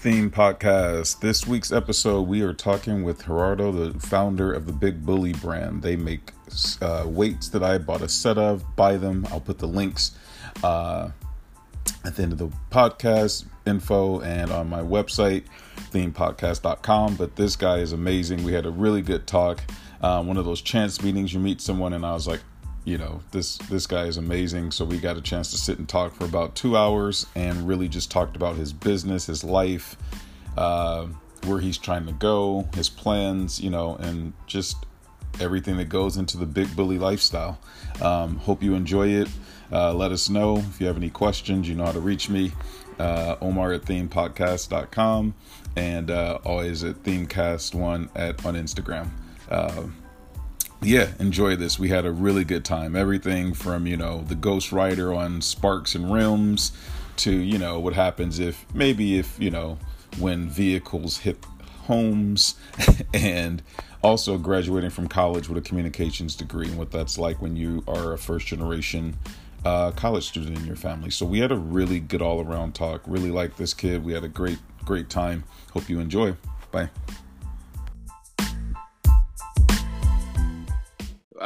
Theme Podcast. This week's episode, we are talking with Gerardo, the founder of the Big Bully brand. They make uh, weights that I bought a set of. Buy them. I'll put the links uh, at the end of the podcast info and on my website, themepodcast.com. But this guy is amazing. We had a really good talk. Um, one of those chance meetings you meet someone, and I was like, you know this this guy is amazing. So we got a chance to sit and talk for about two hours and really just talked about his business his life uh, where he's trying to go his plans you know and just everything that goes into the big bully lifestyle. Um, hope you enjoy it. Uh, let us know if you have any questions. You know how to reach me uh, omar at themepodcast.com and uh, always at themecast1 at on instagram. Uh, yeah, enjoy this. We had a really good time. Everything from, you know, the Ghost Rider on Sparks and Rims to, you know, what happens if maybe if, you know, when vehicles hit homes and also graduating from college with a communications degree and what that's like when you are a first generation uh, college student in your family. So we had a really good all around talk. Really like this kid. We had a great, great time. Hope you enjoy. Bye.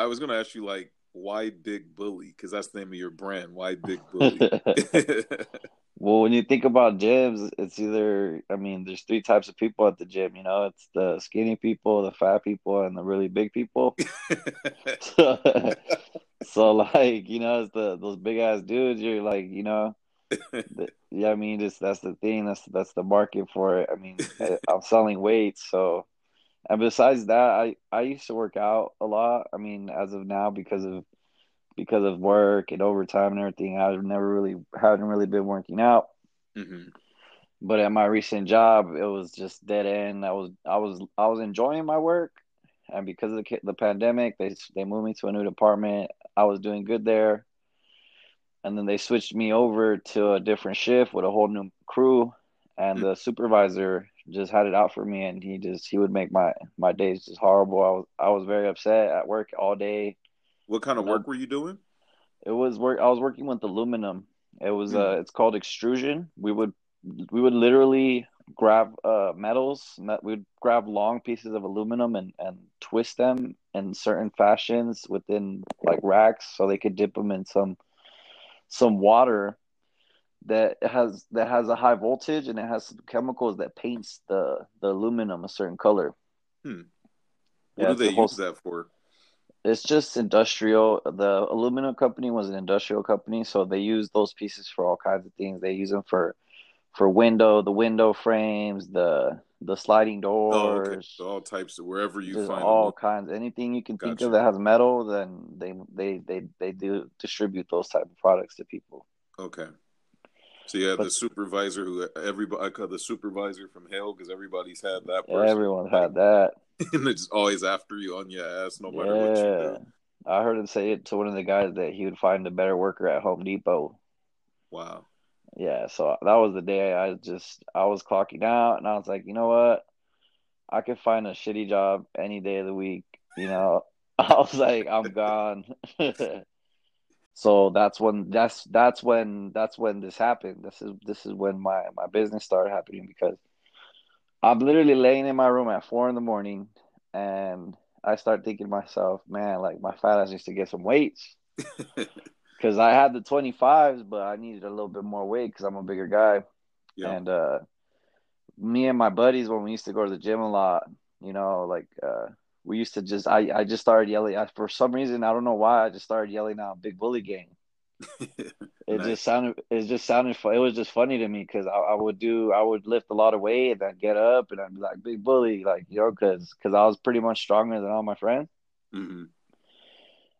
I was gonna ask you like why Big Bully because that's the name of your brand. Why Big Bully? well, when you think about gyms, it's either I mean, there's three types of people at the gym. You know, it's the skinny people, the fat people, and the really big people. so, so, like you know, it's the those big ass dudes. You're like you know. The, yeah, I mean, just that's the thing. That's that's the market for it. I mean, I'm selling weights, so and besides that, I I used to work out a lot. I mean, as of now, because of because of work and overtime and everything, I've never really haven't really been working out. Mm-hmm. But at my recent job, it was just dead end. I was I was I was enjoying my work, and because of the the pandemic, they they moved me to a new department. I was doing good there, and then they switched me over to a different shift with a whole new crew, and mm-hmm. the supervisor just had it out for me, and he just he would make my my days just horrible. I was I was very upset at work all day. What kind of work were you doing? It was work. I was working with aluminum. It was mm. uh, it's called extrusion. We would we would literally grab uh metals. We'd grab long pieces of aluminum and and twist them in certain fashions within like racks, so they could dip them in some some water that has that has a high voltage and it has some chemicals that paints the the aluminum a certain color. Hmm. What yeah, do they the use that for? It's just industrial. The aluminum company was an industrial company, so they use those pieces for all kinds of things. They use them for for window, the window frames, the the sliding doors, oh, okay. so all types of wherever you find all them. kinds, anything you can gotcha. think of that has metal, then they they they they do distribute those type of products to people. Okay. So you have but, the supervisor who everybody I call the supervisor from hell because everybody's had that. Person. Everyone had that, and it's always after you on your ass, no matter yeah. what you do. I heard him say it to one of the guys that he would find a better worker at Home Depot. Wow. Yeah, so that was the day I just I was clocking out, and I was like, you know what, I could find a shitty job any day of the week. You know, I was like, I'm gone. so that's when that's that's when that's when this happened. This is this is when my my business started happening because i'm literally laying in my room at four in the morning and i start thinking to myself man like my fat ass needs to get some weights. Because i had the 25s but i needed a little bit more weight because i'm a bigger guy. Yeah. and uh me and my buddies when we used to go to the gym a lot you know like uh we used to just I, I just started yelling I, for some reason I don't know why I just started yelling out big bully gang. it nice. just sounded it just sounded fun. It was just funny to me because I, I, would do I would lift a lot of weight and then get up and I'd be like big bully like you know because because I was pretty much stronger than all my friends. Mm-hmm.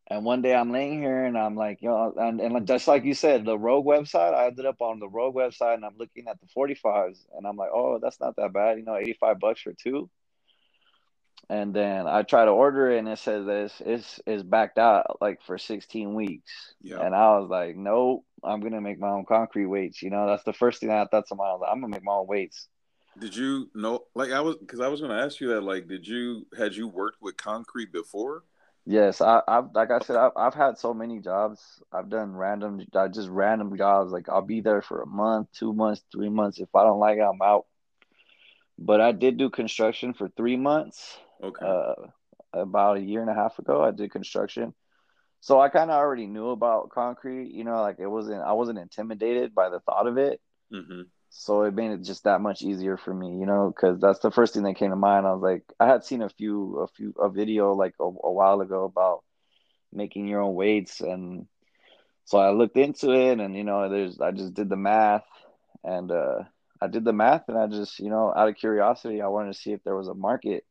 And one day I'm laying here and I'm like, you know, and, and just like you said, the Rogue website, I ended up on the Rogue website and I'm looking at the 45s and I'm like, oh, that's not that bad. You know, 85 bucks for two and then I try to order it and it says this it's it's backed out like for 16 weeks. Yeah. And I was like, nope, I'm gonna make my own concrete weights. You know, that's the first thing I thought to myself. I'm gonna make my own weights. Did you know? Like I was, because I was gonna ask you that. Like, did you had you worked with concrete before? Yes, I, I've like I said, I've, I've had so many jobs. I've done random, just random jobs. Like I'll be there for a month, two months, three months. If I don't like it, I'm out. but I did do construction for three months. Okay. Uh, about a year and a half ago, I did construction. So I kind of already knew about concrete, you know, like it wasn't, I wasn't intimidated by the thought of it. mm-hmm. So it made it just that much easier for me, you know, because that's the first thing that came to mind. I was like, I had seen a few, a few, a video like a, a while ago about making your own weights. And so I looked into it and, you know, there's, I just did the math and, uh, I did the math and I just, you know, out of curiosity, I wanted to see if there was a market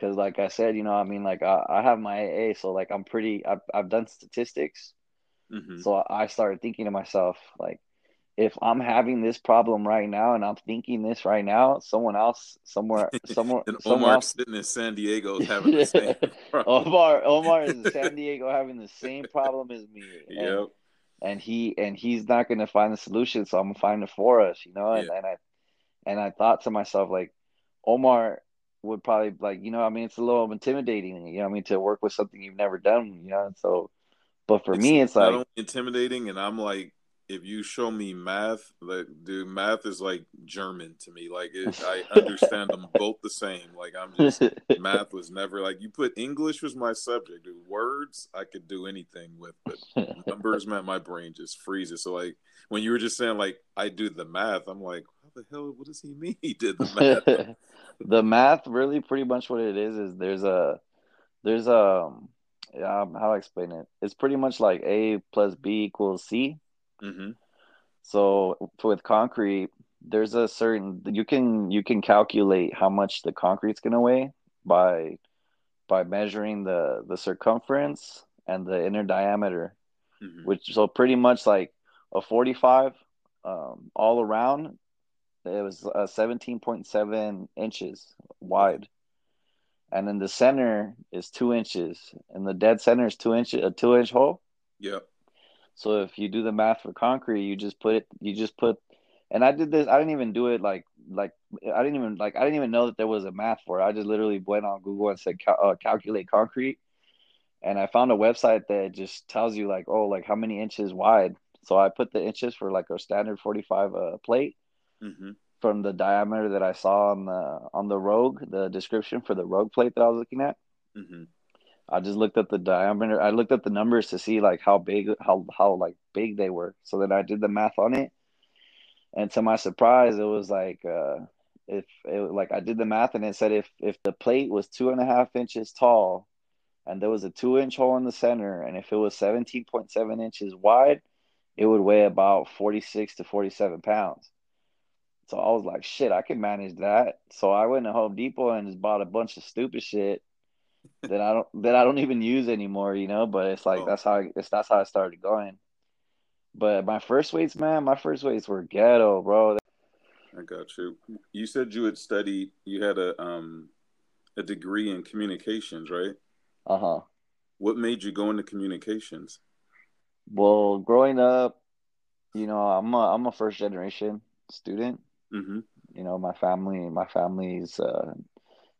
because like I said, you know, I mean, like I, I have my AA, so like I'm pretty. I've I've done statistics, Mm-hmm. so I started thinking to myself, like, if I'm having this problem right now and I'm thinking this right now, someone else somewhere, somewhere, and someone Omar else. sitting in San Diego is having the same problem. Omar, Omar is in San Diego having the same problem as me. And, Yep. and he and he's not gonna find the solution, so I'm gonna find it for us, you know. And, Yeah. and I and I thought to myself, like, Omar would probably like, you know, I mean, it's a little intimidating, you know, what I mean, to work with something you've never done, you know. So, but for me, it's like, only intimidating, and I'm like, if you show me math, like, dude, math is like German to me. Like, it, I understand them both the same. Like, I'm just math was never like you put English was my subject. Dude, words I could do anything with, but numbers, man, my brain just freezes. So, like, when you were just saying like I do the math, I'm like, the hell? What does he mean? He did the math. the math really pretty much what it is is there's a there's a um, how do I explain it? It's pretty much like A plus B equals C. hmm So with concrete, there's a certain you can you can calculate how much the concrete's gonna weigh by by measuring the the circumference and the inner diameter, hmm which so pretty much like a 45 um, all around. It was uh, 17.7 inches wide, and then the center is two inches, and the dead center is two inch a two inch hole. Yep. So if you do the math for concrete, you just put it, you just put, and I did this. I didn't even do it like like I didn't even like I didn't even know that there was a math for it. I just literally went on Google and said cal- uh, calculate concrete, and I found a website that just tells you like oh like how many inches wide. So I put the inches for like a standard forty five uh, plate hmm from the diameter that I saw on the on the Rogue, the description for the Rogue plate that I was looking at. hmm I just looked at the diameter. I looked at the numbers to see like how big, how how like big they were. So then I did the math on it, and to my surprise, it was like uh, if it like I did the math and it said if if the plate was two and a half inches tall, and there was a two inch hole in the center, and if it was seventeen point seven inches wide, it would weigh about forty six to forty seven pounds. So I was like, shit, I can manage that. So I went to Home Depot and just bought a bunch of stupid shit that I don't that I don't even use anymore, you know. But it's like Oh. that's how I, it's that's how I started going. But my first weights, man, my first weights were ghetto, bro. I got you. You said you had studied. You had a um a degree in communications, right? Uh huh. What made you go into communications? Well, growing up, you know, I'm a I'm a first generation student. Hmm You know, my family my family's uh,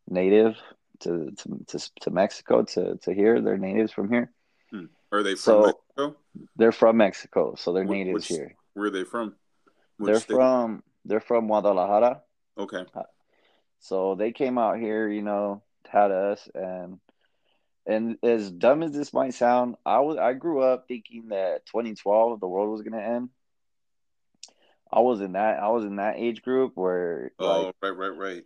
native to, to to to Mexico to to here. They're natives from here. Are they from So- Mexico? They're from Mexico, so they're Wh- natives which- here. Where are they from? Which They're state? from they're from Guadalajara. Okay. So they came out here, you know, had us and and as dumb as this might sound, I was I grew up thinking that 2012 the world was gonna end. I was in that I was in that age group where Oh, like right, right, right.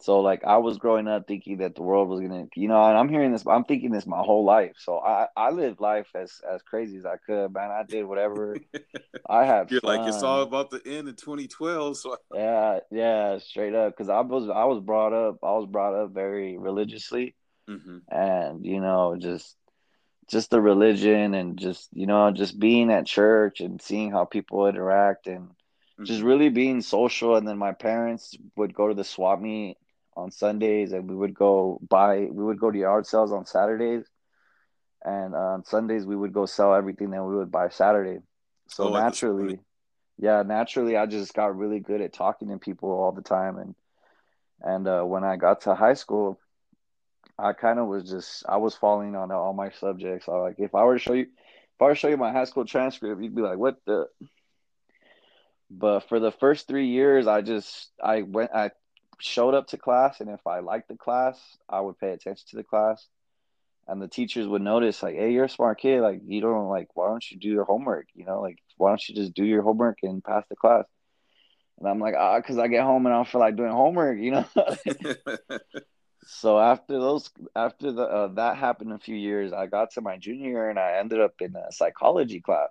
so like I was growing up thinking that the world was gonna you know, and I'm hearing this I'm thinking this my whole life. So I I lived life as as crazy as I could, man. I did whatever I had You're like it's fun. all about the end of 2012. So Yeah, yeah, straight up. Because I was I was brought up I was brought up very religiously, hmm and you know just just the religion and just you know just being at church and seeing how people interact and just really being social. And then my parents would go to the swap meet on Sundays, and we would go buy we would go to yard sales on Saturdays, and on Sundays we would go sell everything that we would buy Saturday. So Oh, at the swap naturally, yeah, naturally, I just got really good at talking to people all the time, and and uh, when I got to high school, I kind of was just I was falling on all my subjects. I like if I were to show you, if I were to show you my high school transcript, you'd be like, "What the?" But for the first three years, I just I went I showed up to class, and if I liked the class, I would pay attention to the class, and the teachers would notice like, hey, you're a smart kid, like you don't like why don't you do your homework? You know, like why don't you just do your homework and pass the class? And I'm like, ah, because I get home and I don't feel like doing homework, you know. so after those, after the uh, that happened a few years, I got to my junior year and I ended up in a psychology class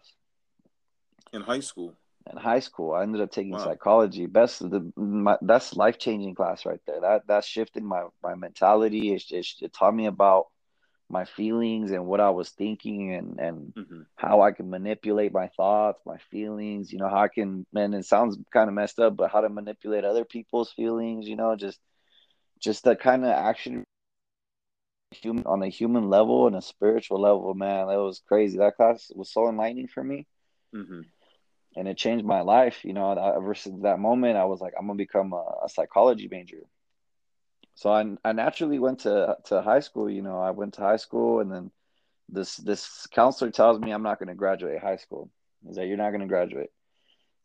in high school. In high school, I ended up taking wow. psychology. Best the my, that's life changing class right there. That that shifted my my mentality. It, it, it taught me about my feelings and what I was thinking and and mm-hmm. how I can manipulate my thoughts, my feelings, you know, how I can man, it sounds kind of messed up, but how to manipulate other people's feelings, you know, just just the kind of action human on a human level and a spiritual level, man, that was crazy. That class was so enlightening for me. Mm-hmm. And it changed my life, you know. Ever since that moment, I was like, I'm gonna become a, a psychology major so I I naturally went to to high school. You know, I went to high school, and then this this counselor tells me I'm not going to graduate high school. Is that you're not going to graduate?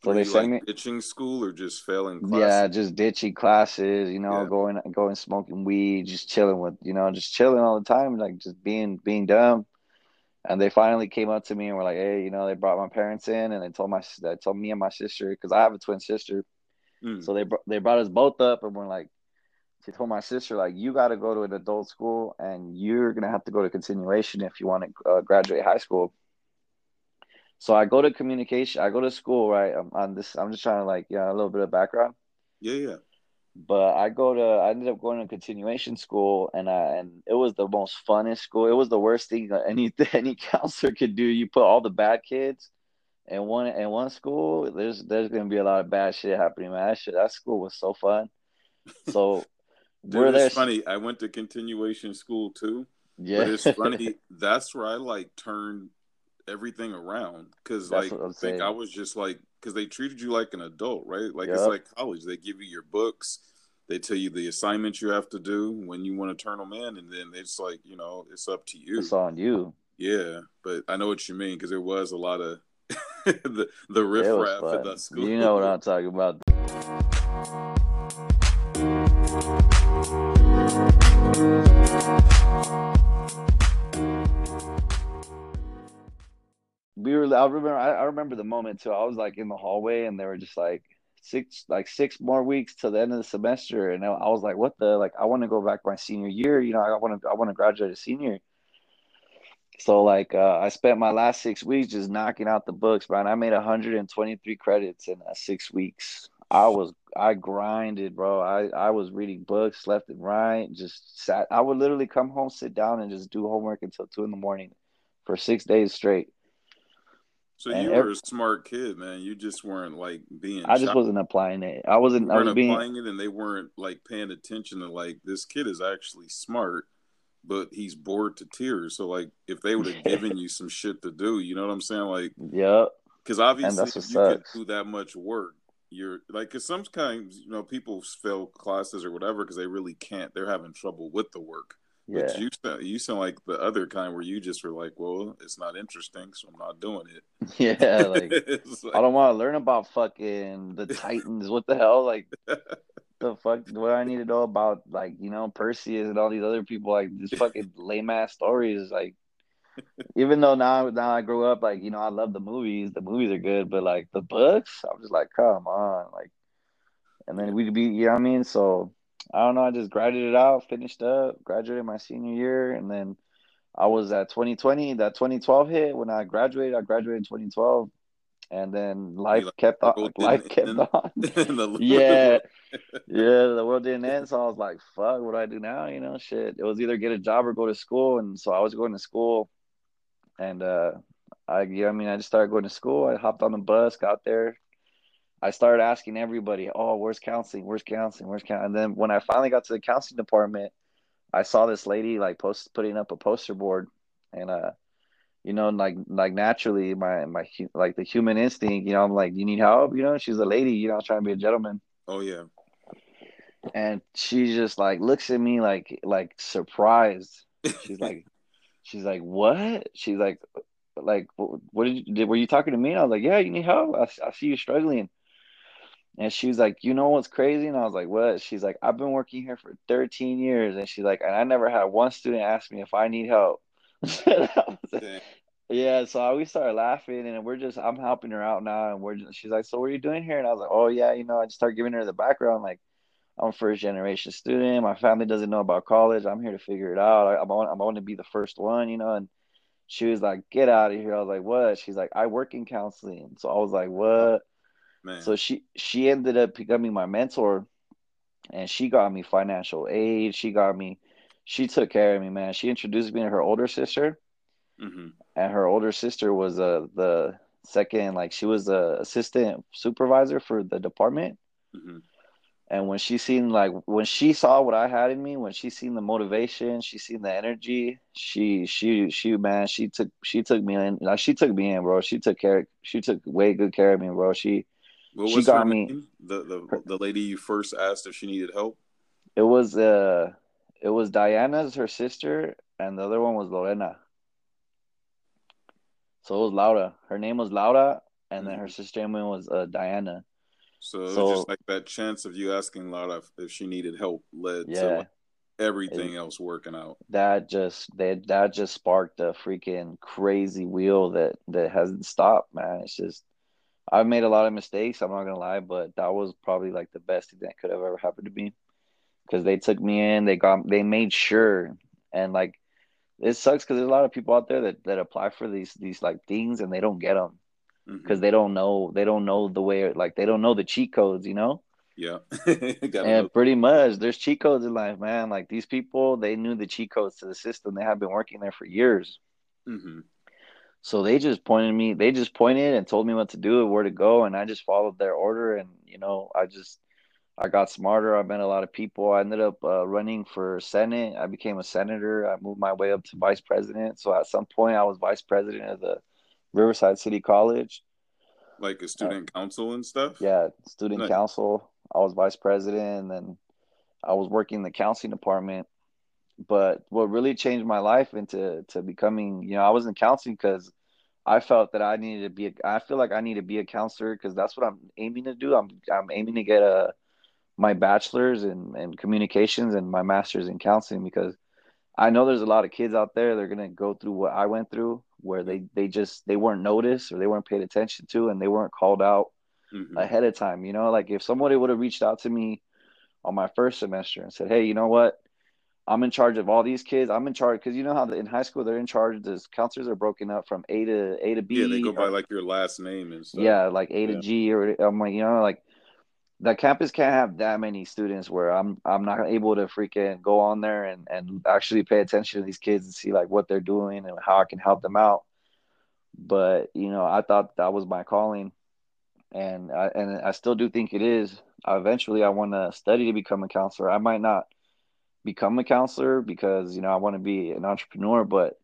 So Were they send like me ditching school or just failing. Classes? Yeah, just ditching classes. You know, yeah. going going smoking weed, just chilling with you know, just chilling all the time, like just being being dumb. And they finally came up to me and were like, "Hey, you know, they brought my parents in and they told my they told me and my sister because I have a twin sister, mm. so they they brought us both up and we're like, she told my sister like you got to go to an adult school and you're gonna have to go to continuation if you want to uh, graduate high school. So i go to communication i go to school right? I'm on this i'm just trying to like yeah a little bit of background. Yeah yeah but i go to i ended up going to continuation school and I, and it was the most funnest school it was the worst thing any any counselor could do you put all the bad kids in one in one school there's there's gonna be a lot of bad shit happening man that shit that school was so fun so Dude, it's funny. I went to continuation school too. Yeah, but it's funny. that's where I like turned everything around because like I think I was just like because they treated you like an adult, right? Like yep. it's like college. They give you your books. They tell you the assignments you have to do when you want to turn them in, and then it's like you know it's up to you. It's on you. Yeah, but I know what you mean because there was a lot of the the riffraff at that school. You know what I'm talking about. We were. I remember. I, I remember the moment too. I was like in the hallway, and they were just like six, like six more weeks till the end of the semester, and I was like, "What the? Like, I want to go back my senior year. You know, I want to. I want to graduate a senior." So like uh, I spent my last six weeks just knocking out the books, man. I made 123 credits in uh, six weeks. I was I grinded, bro. I I was reading books left and right. Just sat. I would literally come home, sit down, and just do homework until two in the morning for six days straight. So and you were every, a smart kid, man. You just weren't like being. I just wasn't applying it. I wasn't. I was applying being, it, and they weren't like paying attention to like this kid is actually smart, but he's bored to tears. So like, if they would have given you some shit to do, you know what I'm saying? Like, yeah. Because obviously, you sucks. can do that much work, you're like because sometimes you know people fail classes or whatever because they really can't they're having trouble with the work yeah. But you sound, you sound like the other kind where you just were like, well, it's not interesting, so I'm not doing it. Yeah, like, like I don't want to learn about fucking the Titans. what the hell? Like the fuck what I need to know about like, you know, Perseus and all these other people, like this fucking lame ass stories. Like even though now now I grew up, like, you know, I love the movies. The movies are good, but like the books, I'm just like, come on. Like and then we'd be you know what I mean? So I don't know, I just graduated out, finished up, graduated my senior year, and then I was at 2020, that 2012 hit when I graduated. I graduated in 2012 and then life like, kept on life kept end. on yeah yeah the world didn't end so i was like fuck what do i do now you know shit it was either get a job or go to school and so i was going to school and uh, I, yeah, I mean, I just started going to school. I hopped on the bus, got there. I started asking everybody, "Oh, where's counseling? Where's counseling? Where's counseling?" And then when I finally got to the counseling department, I saw this lady like post putting up a poster board, and uh, you know, like like naturally, my my like the human instinct, you know, I'm like, Do "You need help?" You know, she's a lady, you know, trying to be a gentleman. Oh yeah. And she just like looks at me like like surprised. She's like, She's like, what? She's like, like, what did you, did, were you talking to me? And I was like, yeah, you need help. I, I see you struggling. And she was like, "You know what's crazy?" And I was like, "What?" She's like, "I've been working here for 13 years," and she's like, "And I never had one student ask me if I need help." yeah, so we started laughing, and we're just I'm helping her out now, and we're just, she's like, "So what are you doing here?" And I was like, "Oh yeah, you know," I just start giving her the background, like. I'm a first generation student. My family doesn't know about college. I'm here to figure it out. I, I want, I want to be the first one, you know. And she was like, "Get out of here." I was like, "What?" She's like, "I work in counseling." So I was like, "What?" Man. So she she ended up becoming my mentor, and she got me financial aid. She got me, she took care of me, man. She introduced me to her older sister, mm-hmm. and her older sister was uh, the second, like she was the assistant supervisor for the department. Mm-hmm. And when she seen like when she saw what I had in me, when she seen the motivation, she seen the energy, she she she man, she took she took me in like she took me in, bro. She took care she took way good care of me, bro. She what she got me name? the the the lady you first asked if she needed help. It was uh it was Diana's her sister and the other one was Lorena. So it was Laura. Her name was Laura and then her mm-hmm. sister name was uh, Diana. So, so just like that chance of you asking Laura if she needed help led yeah, to like everything it, else working out. That just that that just sparked a freaking crazy wheel that that hasn't stopped, man. It's just I've made a lot of mistakes. I'm not gonna lie, but that was probably like the best thing that could have ever happened to me because they took me in. They got they made sure and like it sucks because there's a lot of people out there that that apply for these these like things and they don't get them because mm-hmm. they don't know they don't know the way like they don't know the cheat codes, you know. Yeah, and know. pretty much there's cheat codes in life, man. Like these people, they knew the cheat codes to the system. They have been working there for years. Mm-hmm. So they just pointed me. They just pointed and told me what to do and where to go, and I just followed their order. And you know, I just I got smarter. I met a lot of people. I ended up uh, running for senate. I became a senator. I moved my way up to vice president. So at some point, I was vice president of the Riverside City College. Like a student uh, council and stuff? Yeah, student nice. council. I was vice president and then I was working in the counseling department. But what really changed my life into to becoming, you know, I was in counseling because I felt that I needed to be. A, I feel like I need to be a counselor because that's what I'm aiming to do. I'm I'm aiming to get a my bachelor's in, in communications and my master's in counseling because I know there's a lot of kids out there they're gonna go through what I went through where they they just they weren't noticed or they weren't paid attention to and they weren't called out mm-hmm. ahead of time you know like if somebody would have reached out to me on my first semester and said hey you know what i'm in charge of all these kids i'm in charge because you know how the, in high school they're in charge the counselors are broken up from a to a to b yeah they go by uh, like your last name and stuff yeah like a yeah. to g or i'm like you know like the campus can't have that many students where I'm I'm not able to freaking go on there and and actually pay attention to these kids and see like what they're doing and how I can help them out. But you know, I thought that was my calling, and I and I still do think it is. Eventually, I want to study to become a counselor. I might not become a counselor because you know I want to be an entrepreneur, but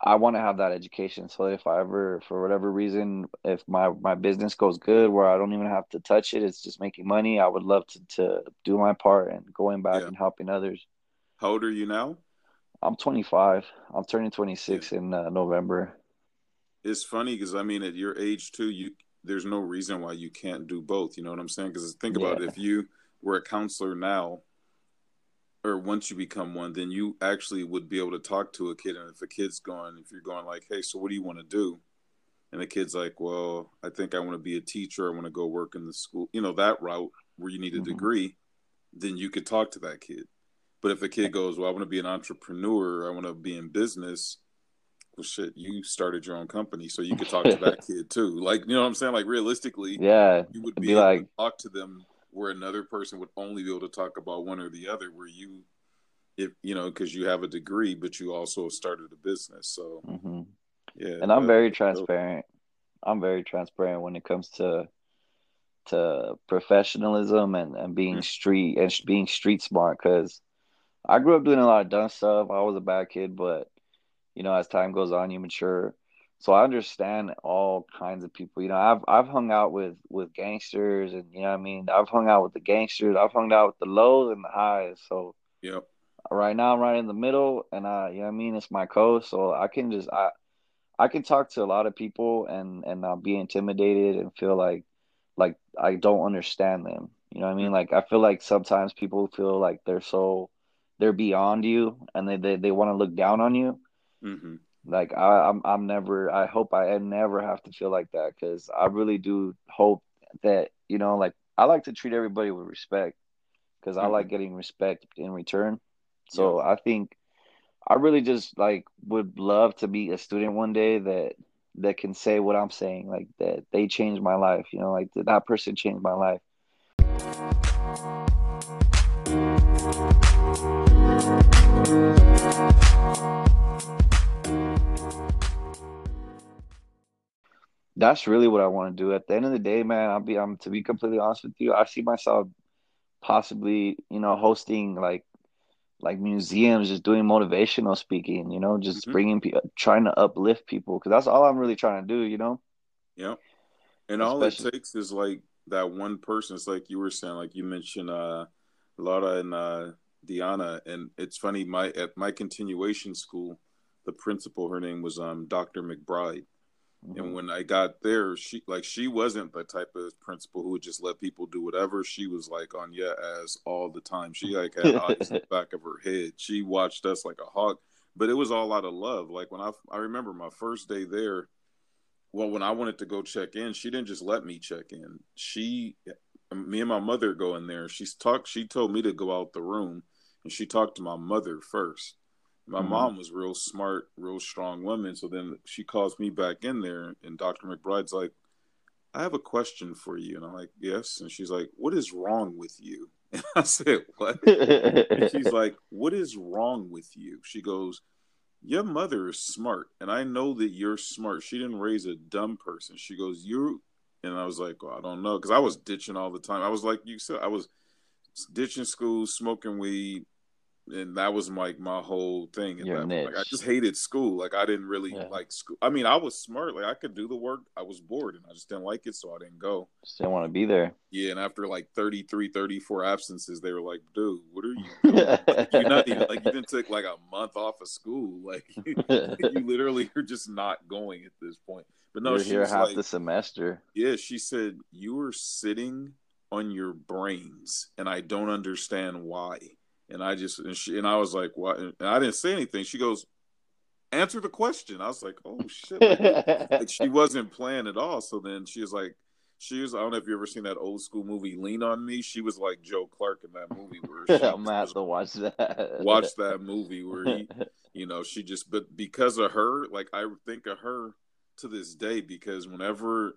I want to have that education. So that if I ever, for whatever reason, if my my business goes good, where I don't even have to touch it, it's just making money. I would love to to do my part and going back yeah. and helping others. How old are you now? I'm 25. I'm turning 26 yeah. in uh, November. It's funny because I mean, at your age too, you there's no reason why you can't do both. You know what I'm saying? Because think about yeah. it. If you were a counselor now, or once you become one, then you actually would be able to talk to a kid. And if a kid's going, if you're going like, hey, so what do you want to do? And the kid's like, well, I think I want to be a teacher. I want to go work in the school, you know, that route where you need a mm-hmm. degree, then you could talk to that kid. But if a kid goes, well, I want to be an entrepreneur, I want to be in business, well, shit, you started your own company, so you could talk to that kid too. Like, you know what I'm saying? Like, realistically, yeah, you would be, be like, talk to them where another person would only be able to talk about one or the other where you if you know because you have a degree but you also started a business so. Mm-hmm. yeah and i'm very transparent. I'm very transparent when it comes to to professionalism and, and being mm-hmm. street and being street smart because i grew up doing a lot of dumb stuff. I was a bad kid but you know as time goes on you mature so I understand all kinds of people. You know, I've I've hung out with with gangsters, and you know, I mean, I've hung out with the gangsters. I've hung out with the lows and the highs. So yep. Right now, I'm right in the middle, and I, you know, I mean, it's my coast, so I can just I, I can talk to a lot of people and and not be intimidated and feel like, like I don't understand them. You know what I mean? Like I feel like sometimes people feel like they're so they're beyond you and they they, they want to look down on you. Mm-hmm. Like I, I'm I'm never. I hope I never have to feel like that because I really do hope that you know, like I like to treat everybody with respect because mm-hmm. I like getting respect in return. So yeah. I think I really just like would love to be a student one day that that can say what I'm saying, like that they changed my life. You know, like that, that person changed my life. That's really what I want to do. At the end of the day, man, I'll be I'm to be completely honest with you, I see myself possibly, you know, hosting like like museums, just doing motivational speaking, you know, just mm-hmm. bringing people, trying to uplift people, because that's all I'm really trying to do, you know. Yeah, and Especially, all it takes is like that one person. It's like you were saying, like you mentioned, uh, Laura and uh, Diana, and it's funny. My at my continuation school, the principal, her name was um Dr. McBride, Mm-hmm. And when I got there, she like she wasn't the type of principal who would just let people do whatever. She was like on yeah as all the time. She like had eyes in the back of her head. She watched us like a hawk, but it was all out of love. Like when I I remember my first day there. Well, when I wanted to go check in, she didn't just let me check in. She, me and my mother go in there. She's talked. She told me to go out the room, and she talked to my mother first my mm-hmm. mom was real smart, real strong woman. So then she calls me back in there, and Dr. McBride's like, I have a question for you. And I'm like, yes. And she's like, what is wrong with you? And I said, what? and she's like, what is wrong with you? She goes, your mother is smart. And I know that you're smart. She didn't raise a dumb person. She goes, you, and I was like, well, I don't know. Cause I was ditching all the time. I was like, you said, I was ditching school, smoking weed, and that was like my whole thing. Your niche. Like, I just hated school. Like I didn't really yeah. like school. I mean, I was smart. Like I could do the work. I was bored and I just didn't like it, so I didn't go. Just didn't want to be there. Yeah, and after like 33, 34 absences, they were like, "Dude, what are you doing? like, you're not even like you didn't take like a month off of school. Like you, you literally are just not going at this point." But no, you're here half like, the semester. Yeah, she said you were sitting on your brains, and I don't understand why. And I just and she and I was like, "What?" And I didn't say anything. She goes, "Answer the question." I was like, "Oh shit!" Like, like she wasn't playing at all. So then she was like, "She was." I don't know if you ever seen that old school movie "Lean on Me." She was like Joe Clark in that movie. Where she I'm gonna have to watch that. watch that movie where he, you know, she just. But because of her, like I think of her to this day because whenever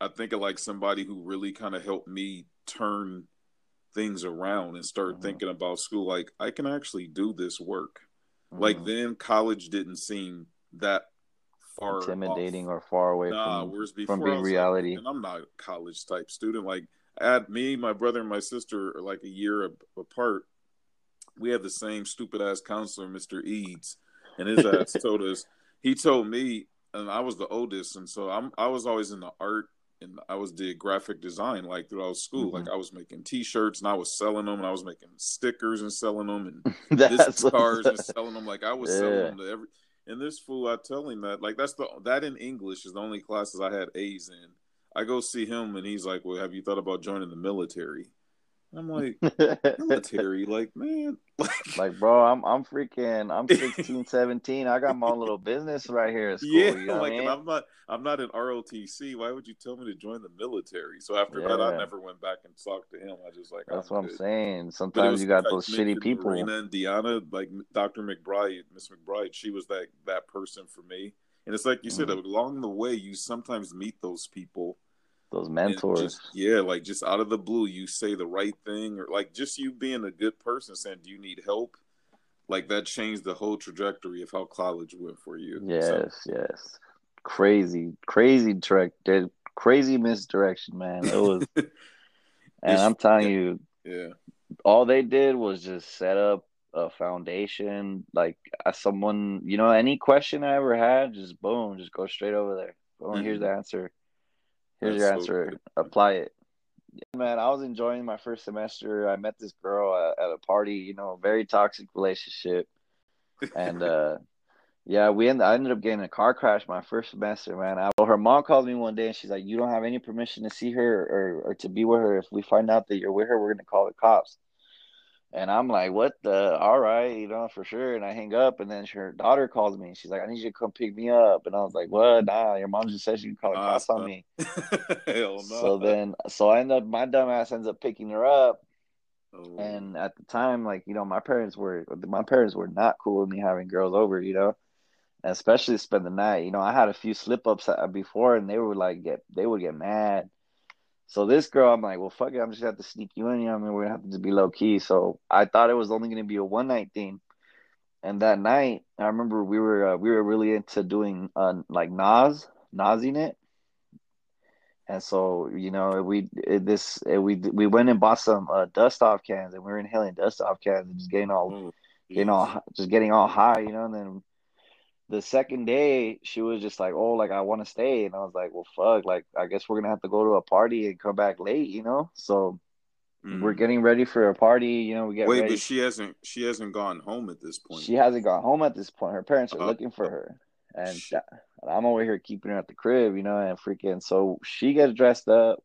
I think of like somebody who really kind of helped me turn things around and start mm-hmm. thinking about school like I can actually do this work. Mm-hmm. Like then college didn't seem that far intimidating off. or far away nah, from, whereas before from being reality. Like, I'm not a college type student. Like at me, my brother and my sister are like a year apart. We have the same stupid ass counselor, Mr. Eads, and his ass told us he told me, and I was the oldest, and so I'm I was always in the art and I was did graphic design like throughout school. Mm-hmm. Like I was making T-shirts and I was selling them, and I was making stickers and selling them, and business cards and selling them. Like I was yeah. selling them to every. And this fool, I tell him that like that's the that in English is the only classes I had A's in. I go see him, and he's like, "Well, have you thought about joining the military?" I'm like, military, like, man, like, like, bro, I'm I'm freaking, I'm 16, 17. I got my own little business right here at school. Yeah, you know like, and I'm not, I'm not in ROTC. Why would you tell me to join the military? So after yeah. that, I never went back and talked to him. I just like, that's I'm what good. I'm saying. Sometimes you got those shitty people. Marina and Deanna, like Dr. McBride, Miss McBride, she was that that person for me. And it's like you mm-hmm. said, along the way, you sometimes meet those people those mentors. Just, yeah, like just out of the blue, you say the right thing, or like just you being a good person saying, "Do you need help?" Like that changed the whole trajectory of how college went for you. Yes, so. yes, crazy, crazy direct, crazy misdirection, man. It was, and I'm telling you, yeah, all they did was just set up a foundation. Like someone, you know, any question I ever had, just boom, just go straight over there. Boom, mm-hmm. here's the answer Here's That's your answer. So Apply it. Man, I was enjoying my first semester. I met this girl at, at a party. You know, very toxic relationship, and uh, Yeah, we end, I ended up getting a car crash my first semester, man. I, well, her mom called me one day and she's like, "You don't have any permission to see her or, or to be with her. If we find out that you're with her, we're gonna call the cops." And I'm like, "What the? All right, you know, for sure." And I hang up, and then her daughter calls me and she's like, "I need you to come pick me up." And I was like, "What? Nah, your mom just said she can call the cops on me." Hell no. So then, so I end up, my dumbass ends up picking her up. Oh. And at the time, like you know, my parents were my parents were not cool with me having girls over, you know especially spend the night. You know, I had a few slip ups uh, before, and they would like get they would get mad. So this girl, I'm like, well, fuck it, I'm just gonna have to sneak you in. You know, I mean, we're gonna have to be low key. So I thought it was only gonna be a one night thing. And that night, I remember we were uh, we were really into doing uh, like Nas, Nasing it. And so, you know, we it, this it, we we went and bought some uh, dust off cans, and we were inhaling dust off cans and just getting all, oh, getting all, just getting all high, you know. And then the second day she was just like oh like i want to stay. And i was like well fuck like i guess we're gonna have to go to a party and come back late you know? So mm. we're getting ready for a party you know we get wait ready. but she hasn't she hasn't gone home at this point. She hasn't gone home at this point. Her parents are uh, looking for her. And i'm over here keeping her at the crib you know and freaking so she gets dressed up.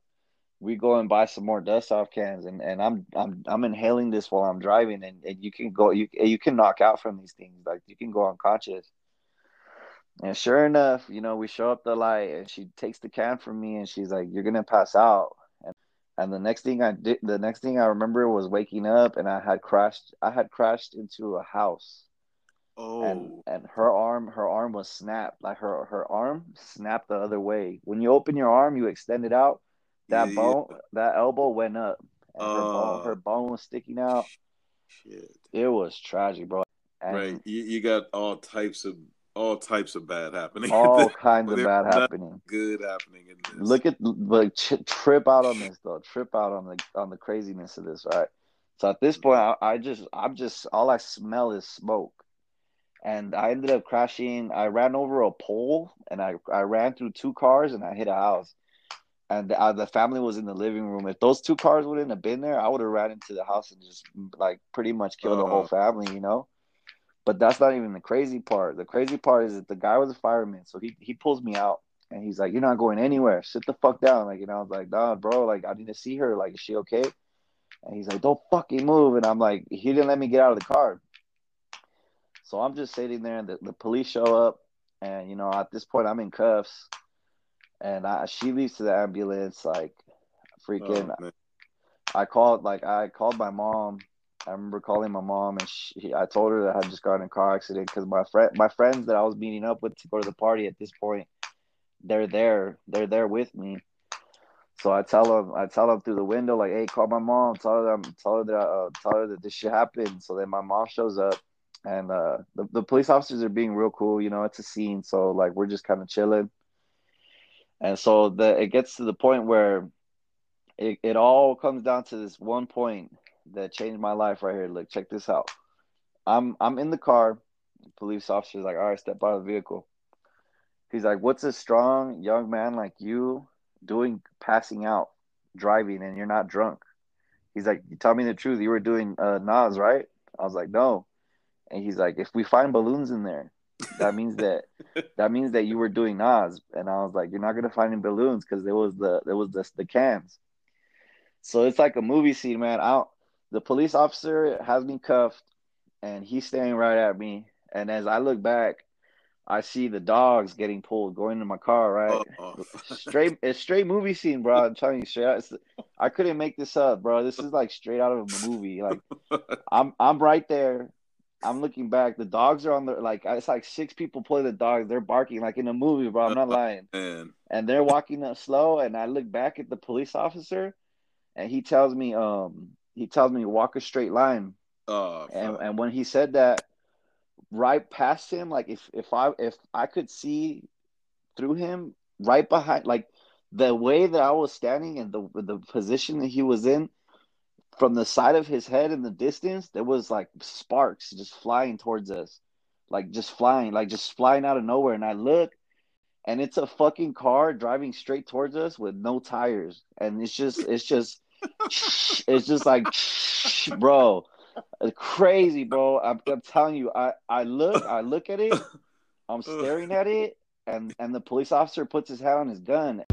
We go and buy some more dust off cans and, and I'm I'm I'm inhaling this while I'm driving and, and you can go you you can knock out from these things like you can go unconscious and sure enough, you know, we show up the light and she takes the can from me and she's like, You're gonna pass out. And and the next thing I did the next thing I remember was waking up and I had crashed I had crashed into a house. Oh and, and her arm her arm was snapped. Like her her arm snapped the other way. When you open your arm, you extend it out, that yeah. bone that elbow went up. And uh, her, bone, uh. her bone was sticking out. Shit. It was tragic, bro. And right. You, you got all types of all types of bad happening. All kinds of bad happening. Good happening in this. Look at like trip out on this though. Trip out on the on the craziness of this, right? So at this point, I, I just I'm just all I smell is smoke, and I ended up crashing. I ran over a pole, and I I ran through two cars, and I hit a house. And the, uh, the family was in the living room. If those two cars wouldn't have been there, I would have ran into the house and just like pretty much killed uh-huh. the whole uh-huh. family, you know. But that's not even the crazy part. The crazy part is that the guy was a fireman, so he he pulls me out and he's like, "You're not going anywhere. Sit the fuck down." Like, you know, I was like, "Nah, bro. Like, I need to see her. Like, is she okay?" And he's like, "Don't fucking move." And I'm like, he didn't let me get out of the car. So I'm just sitting there, and the, the police show up, and you know, at this point, I'm in cuffs, and I, she leaves to the ambulance, like, oh, freaking. Oh, I called, like, I called my mom I remember calling my mom and she, I told her that I had just gotten in a car accident because my friend, my friends that I was meeting up with to go to the party at this point, they're there, they're there with me. So I tell them, I tell them through the window, like, "Hey, call my mom. Tell her, tell her that, uh, tell her that this shit happened." So then my mom shows up, and uh, the the police officers are being real cool. You know, it's a scene, so like we're just kind of chilling. And so the it gets to the point where it, it all comes down to this one point that changed my life right here. Look, check this out. I'm I'm in the car. The police officer's like, all right, step out of the vehicle. He's like, what's a strong young man like you doing passing out, driving, and you're not drunk? He's like, you tell me the truth. You were doing uh, Nas, right? I was like, no. And he's like, if we find balloons in there, that means that that means that you were doing Nas. And I was like, you're not gonna find any balloons because there was the there was the the cans. So it's like a movie scene, man. I don't, the police officer has me cuffed and he's staring right at me. And as I look back, I see the dogs getting pulled, going to my car, right? Oh, oh. straight, it's straight movie scene, bro. I'm telling you straight. I couldn't make this up, bro. This is like straight out of a movie. Like, I'm, I'm right there. I'm looking back. The dogs are on the like. It's like six people pulling the dogs. They're barking like in a movie, bro. I'm not lying. Man. And they're walking up slow. And I look back at the police officer, and he tells me, um, he tells me walk a straight line. Oh, and and when he said that, right past him, like if if I if I could see through him, right behind, like the way that I was standing and the the position that he was in, from the side of his head in the distance, there was like sparks just flying towards us, like just flying, like just flying out of nowhere. And I look, and it's a fucking car driving straight towards us with no tires, and it's just it's just it's just like, bro, crazy, bro. I'm, I'm telling you, I, I look, I look at it, I'm staring at it, and and the police officer puts his hat on his gun.